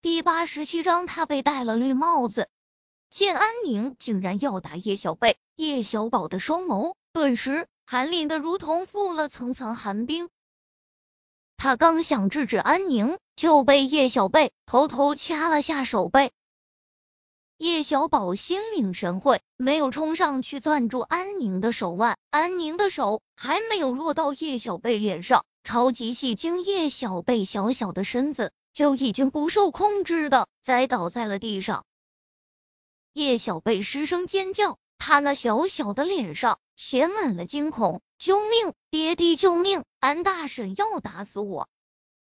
第八十七章，他被戴了绿帽子。见安宁竟然要打叶小贝，叶小宝的双眸顿时寒凛的如同覆了层层寒冰。他刚想制止安宁，就被叶小贝偷偷掐了下手背。叶小宝心领神会，没有冲上去攥住安宁的手腕。安宁的手还没有落到叶小贝脸上，超级戏精叶小贝小小的身子就已经不受控制的栽倒在了地上。叶小贝失声尖叫，他那小小的脸上写满了惊恐：“救命！爹地救命！安大婶要打死我！”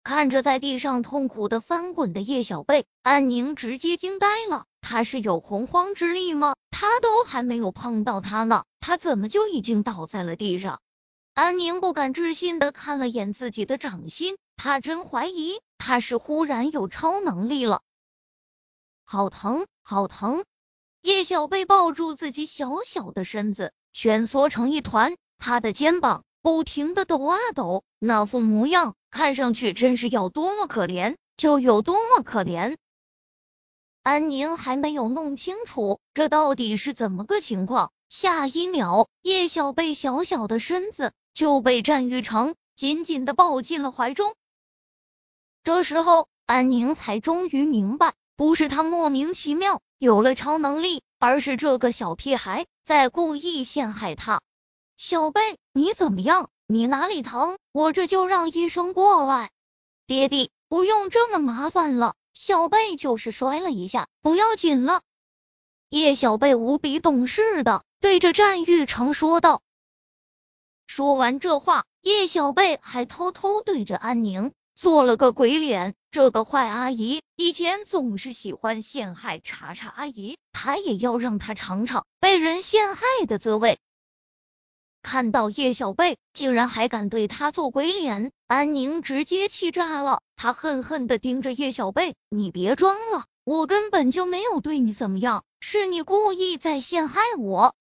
看着在地上痛苦的翻滚的叶小贝，安宁直接惊呆了。他是有洪荒之力吗？他都还没有碰到他呢，他怎么就已经倒在了地上？安宁不敢置信的看了眼自己的掌心，他真怀疑他是忽然有超能力了。好疼，好疼！叶小贝抱住自己小小的身子，蜷缩成一团，他的肩膀不停的抖啊抖，那副模样看上去真是要多么可怜就有多么可怜。安宁还没有弄清楚这到底是怎么个情况，下一秒，叶小贝小小的身子就被战玉成紧紧的抱进了怀中。这时候，安宁才终于明白，不是他莫名其妙有了超能力，而是这个小屁孩在故意陷害他。小贝，你怎么样？你哪里疼？我这就让医生过来。爹地，不用这么麻烦了。小贝就是摔了一下，不要紧了。叶小贝无比懂事的对着战玉成说道。说完这话，叶小贝还偷偷对着安宁做了个鬼脸。这个坏阿姨以前总是喜欢陷害查查阿姨，她也要让她尝尝被人陷害的滋味。看到叶小贝竟然还敢对他做鬼脸，安宁直接气炸了。他恨恨的盯着叶小贝：“你别装了，我根本就没有对你怎么样，是你故意在陷害我。”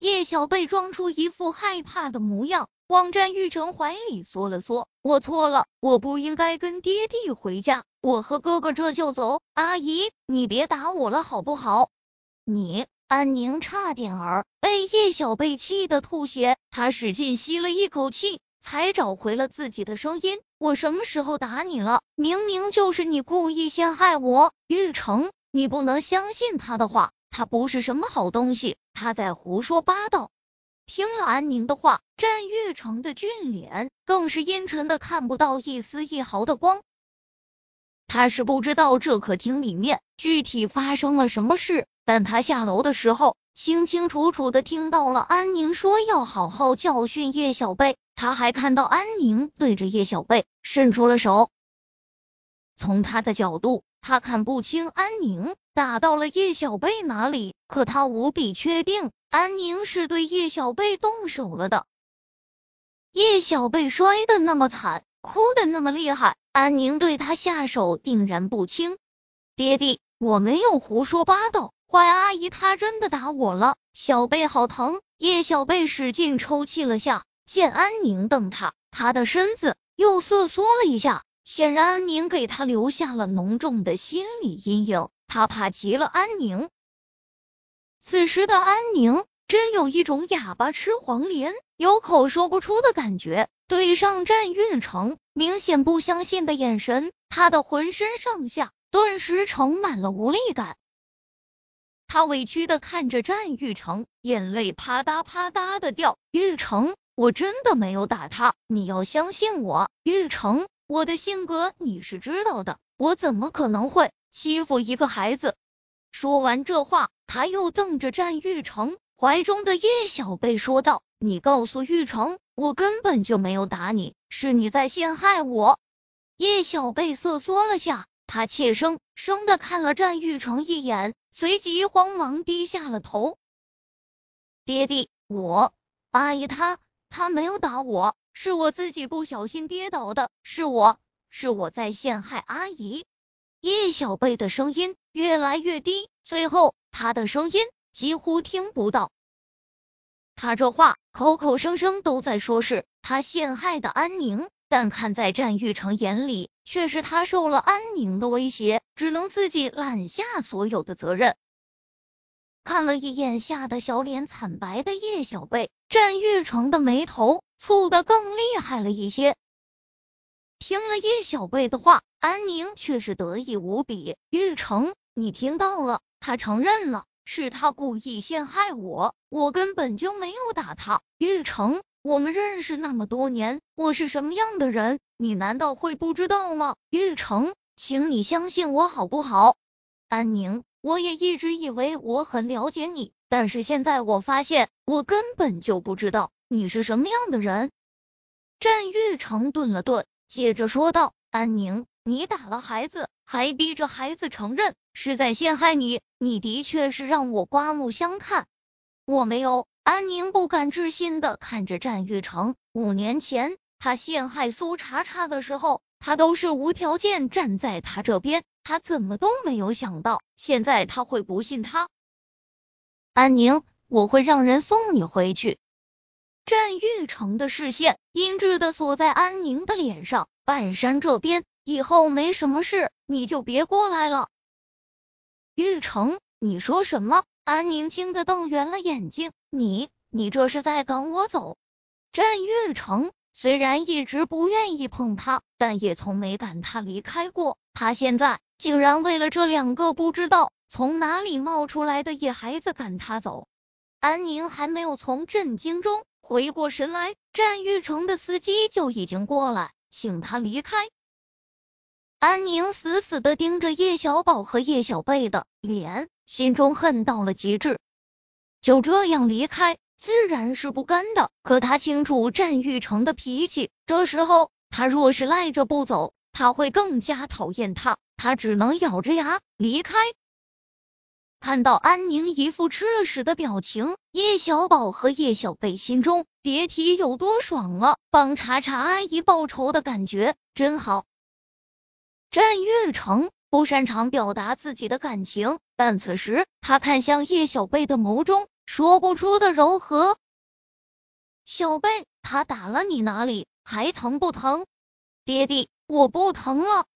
叶小贝装出一副害怕的模样，往战玉成怀里缩了缩：“我错了，我不应该跟爹地回家，我和哥哥这就走。阿姨，你别打我了，好不好？你。”安宁差点儿被叶小贝气得吐血，他使劲吸了一口气，才找回了自己的声音。我什么时候打你了？明明就是你故意陷害我，玉成，你不能相信他的话，他不是什么好东西，他在胡说八道。听了安宁的话，战玉成的俊脸更是阴沉的看不到一丝一毫的光。他是不知道这客厅里面具体发生了什么事。但他下楼的时候，清清楚楚的听到了安宁说要好好教训叶小贝，他还看到安宁对着叶小贝伸出了手。从他的角度，他看不清安宁打到了叶小贝哪里，可他无比确定安宁是对叶小贝动手了的。叶小贝摔的那么惨，哭的那么厉害，安宁对他下手定然不轻。爹地，我没有胡说八道。坏阿姨，她真的打我了，小贝好疼。叶小贝使劲抽泣了下，见安宁瞪他，他的身子又瑟缩了一下，显然安宁给他留下了浓重的心理阴影，他怕极了安宁。此时的安宁真有一种哑巴吃黄连，有口说不出的感觉。对上战玉成明显不相信的眼神，他的浑身上下顿时盛满了无力感。他委屈的看着战玉成，眼泪啪嗒啪嗒的掉。玉成，我真的没有打他，你要相信我。玉成，我的性格你是知道的，我怎么可能会欺负一个孩子？说完这话，他又瞪着战玉成怀中的叶小贝说道：“你告诉玉成，我根本就没有打你，是你在陷害我。”叶小贝瑟缩了下，他怯生生的看了战玉成一眼。随即慌忙低下了头。爹地，我阿姨她她没有打我，是我自己不小心跌倒的，是我是我在陷害阿姨。叶小贝的声音越来越低，最后他的声音几乎听不到。他这话口口声声都在说是他陷害的安宁，但看在战玉成眼里，却是他受了安宁的威胁，只能自己揽下所有的责任。看了一眼吓得小脸惨白的叶小贝，战玉成的眉头蹙得更厉害了一些。听了叶小贝的话，安宁却是得意无比。玉成，你听到了？他承认了，是他故意陷害我，我根本就没有打他。玉成，我们认识那么多年，我是什么样的人，你难道会不知道吗？玉成，请你相信我好不好？安宁。我也一直以为我很了解你，但是现在我发现我根本就不知道你是什么样的人。战玉成顿了顿，接着说道：“安宁，你打了孩子，还逼着孩子承认是在陷害你，你的确是让我刮目相看。”我没有。安宁不敢置信的看着战玉成。五年前他陷害苏茶茶的时候，他都是无条件站在他这边。他怎么都没有想到，现在他会不信他。安宁，我会让人送你回去。战玉成的视线阴鸷的锁在安宁的脸上。半山这边以后没什么事，你就别过来了。玉成，你说什么？安宁惊得瞪圆了眼睛。你，你这是在赶我走？战玉成虽然一直不愿意碰他，但也从没赶他离开过。他现在。竟然为了这两个不知道从哪里冒出来的野孩子赶他走！安宁还没有从震惊中回过神来，战玉成的司机就已经过来，请他离开。安宁死死的盯着叶小宝和叶小贝的脸，心中恨到了极致。就这样离开，自然是不甘的。可他清楚战玉成的脾气，这时候他若是赖着不走，他会更加讨厌他。他只能咬着牙离开。看到安宁一副吃了屎的表情，叶小宝和叶小贝心中别提有多爽了。帮查查阿姨报仇的感觉真好。战玉成不擅长表达自己的感情，但此时他看向叶小贝的眸中说不出的柔和。小贝，他打了你哪里？还疼不疼？爹地，我不疼了。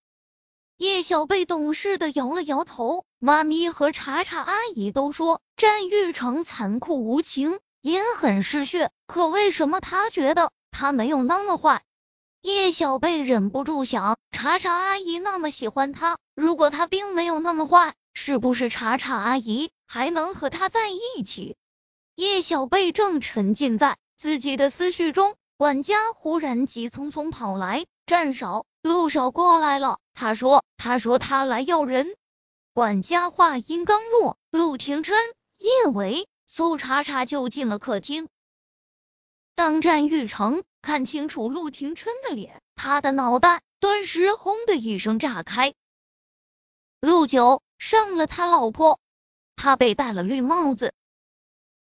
叶小贝懂事的摇了摇头，妈咪和查查阿姨都说战玉成残酷无情，阴狠嗜血。可为什么他觉得他没有那么坏？叶小贝忍不住想，查查阿姨那么喜欢他，如果他并没有那么坏，是不是查查阿姨还能和他在一起？叶小贝正沉浸在自己的思绪中，管家忽然急匆匆跑来，站少。陆少过来了，他说：“他说他来要人。”管家话音刚落，陆廷琛、叶伟、苏茶茶就进了客厅。当战玉成看清楚陆廷琛的脸，他的脑袋顿时轰的一声炸开。陆九上了他老婆，他被戴了绿帽子，